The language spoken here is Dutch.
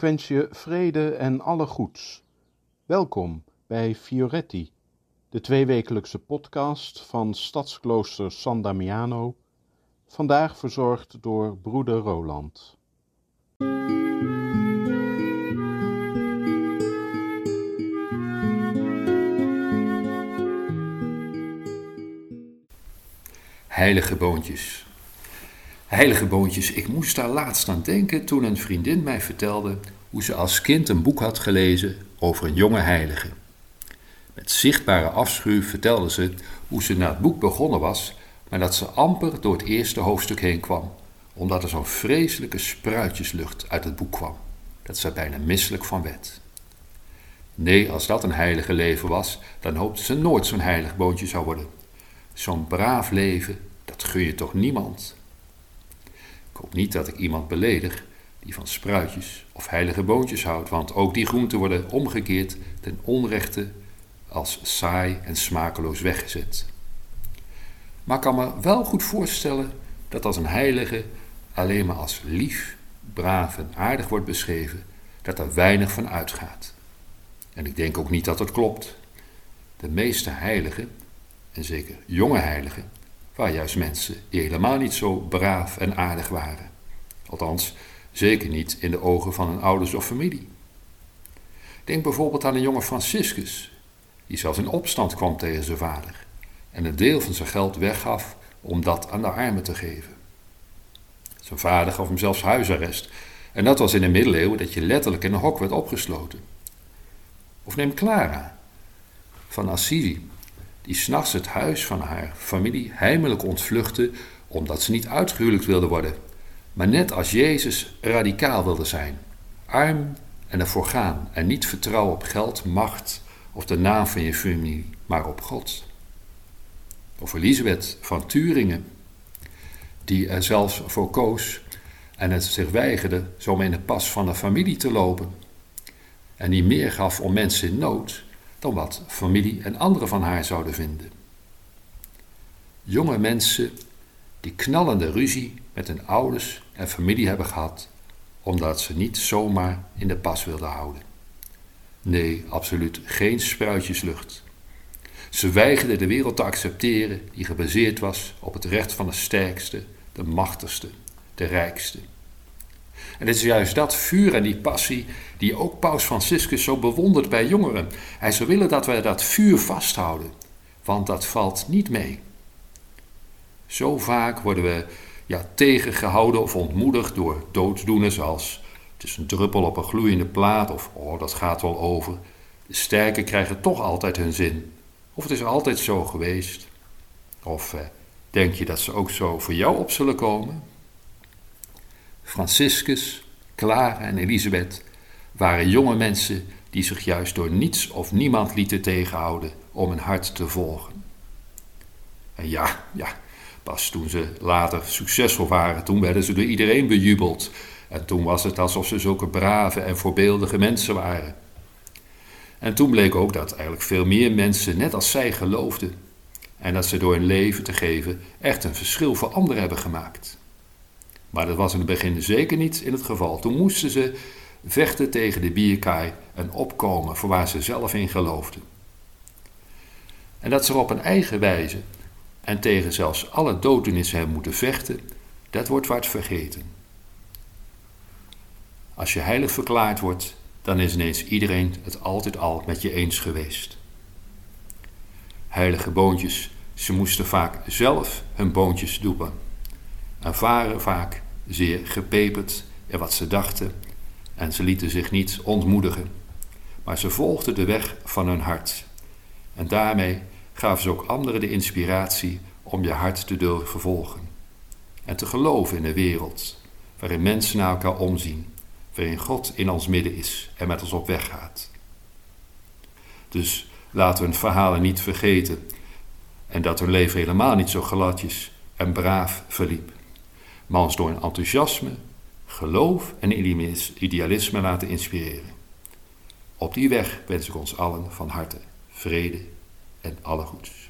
Ik wens je vrede en alle goeds. Welkom bij Fioretti, de tweewekelijkse podcast van Stadsklooster San Damiano, vandaag verzorgd door broeder Roland. Heilige boontjes. Heilige boontjes, ik moest daar laatst aan denken toen een vriendin mij vertelde hoe ze als kind een boek had gelezen over een jonge heilige. Met zichtbare afschuw vertelde ze hoe ze naar het boek begonnen was, maar dat ze amper door het eerste hoofdstuk heen kwam, omdat er zo'n vreselijke spruitjeslucht uit het boek kwam, dat ze bijna misselijk van werd. Nee, als dat een heilige leven was, dan hoopte ze nooit zo'n heilig boontje zou worden. Zo'n braaf leven, dat gun je toch niemand? Ik hoop niet dat ik iemand beledig die van spruitjes of heilige boontjes houdt, want ook die groenten worden omgekeerd ten onrechte als saai en smakeloos weggezet. Maar ik kan me wel goed voorstellen dat als een heilige alleen maar als lief, braaf en aardig wordt beschreven, dat er weinig van uitgaat. En ik denk ook niet dat het klopt. De meeste heiligen, en zeker jonge heiligen, waren juist mensen die helemaal niet zo braaf en aardig waren. Althans, zeker niet in de ogen van hun ouders of familie. Denk bijvoorbeeld aan een jonge Franciscus, die zelfs in opstand kwam tegen zijn vader en een deel van zijn geld weggaf om dat aan de armen te geven. Zijn vader gaf hem zelfs huisarrest en dat was in de middeleeuwen dat je letterlijk in een hok werd opgesloten. Of neem Clara van Assisi, die s'nachts het huis van haar familie heimelijk ontvluchtte omdat ze niet uitgehuwelijkd wilde worden, maar net als Jezus radicaal wilde zijn, arm en ervoor gaan en niet vertrouwen op geld, macht of de naam van je familie, maar op God. Of Elisabeth van Turingen, die er zelfs voor koos en het zich weigerde zo in de pas van de familie te lopen, en die meer gaf om mensen in nood dan wat familie en anderen van haar zouden vinden. Jonge mensen die knallende ruzie met hun ouders en familie hebben gehad, omdat ze niet zomaar in de pas wilden houden. Nee, absoluut geen spruitjeslucht. Ze weigerden de wereld te accepteren die gebaseerd was op het recht van de sterkste, de machtigste, de rijkste. En het is juist dat vuur en die passie die ook Paus Franciscus zo bewondert bij jongeren. Hij zou willen dat wij dat vuur vasthouden, want dat valt niet mee. Zo vaak worden we ja, tegengehouden of ontmoedigd door dooddoeners als het is een druppel op een gloeiende plaat of oh, dat gaat wel over. De sterken krijgen toch altijd hun zin. Of het is altijd zo geweest. Of eh, denk je dat ze ook zo voor jou op zullen komen? Franciscus, Clara en Elisabeth waren jonge mensen die zich juist door niets of niemand lieten tegenhouden om hun hart te volgen. En ja, ja, pas toen ze later succesvol waren, toen werden ze door iedereen bejubeld. En toen was het alsof ze zulke brave en voorbeeldige mensen waren. En toen bleek ook dat eigenlijk veel meer mensen net als zij geloofden. En dat ze door hun leven te geven echt een verschil voor anderen hebben gemaakt. Maar dat was in het begin zeker niet in het geval. Toen moesten ze vechten tegen de bierkaai en opkomen voor waar ze zelf in geloofden. En dat ze op een eigen wijze en tegen zelfs alle dodenissen hebben moeten vechten, dat wordt wat vergeten. Als je heilig verklaard wordt, dan is ineens iedereen het altijd al met je eens geweest. Heilige boontjes, ze moesten vaak zelf hun boontjes doepen en waren vaak zeer gepeperd in wat ze dachten en ze lieten zich niet ontmoedigen, maar ze volgden de weg van hun hart. En daarmee gaven ze ook anderen de inspiratie om je hart te durven vervolgen en te geloven in een wereld waarin mensen naar elkaar omzien, waarin God in ons midden is en met ons op weg gaat. Dus laten we hun verhalen niet vergeten, en dat hun leven helemaal niet zo gladjes en braaf verliep, maar ons door een enthousiasme, geloof en idealisme laten inspireren. Op die weg wens ik ons allen van harte vrede en alle goeds.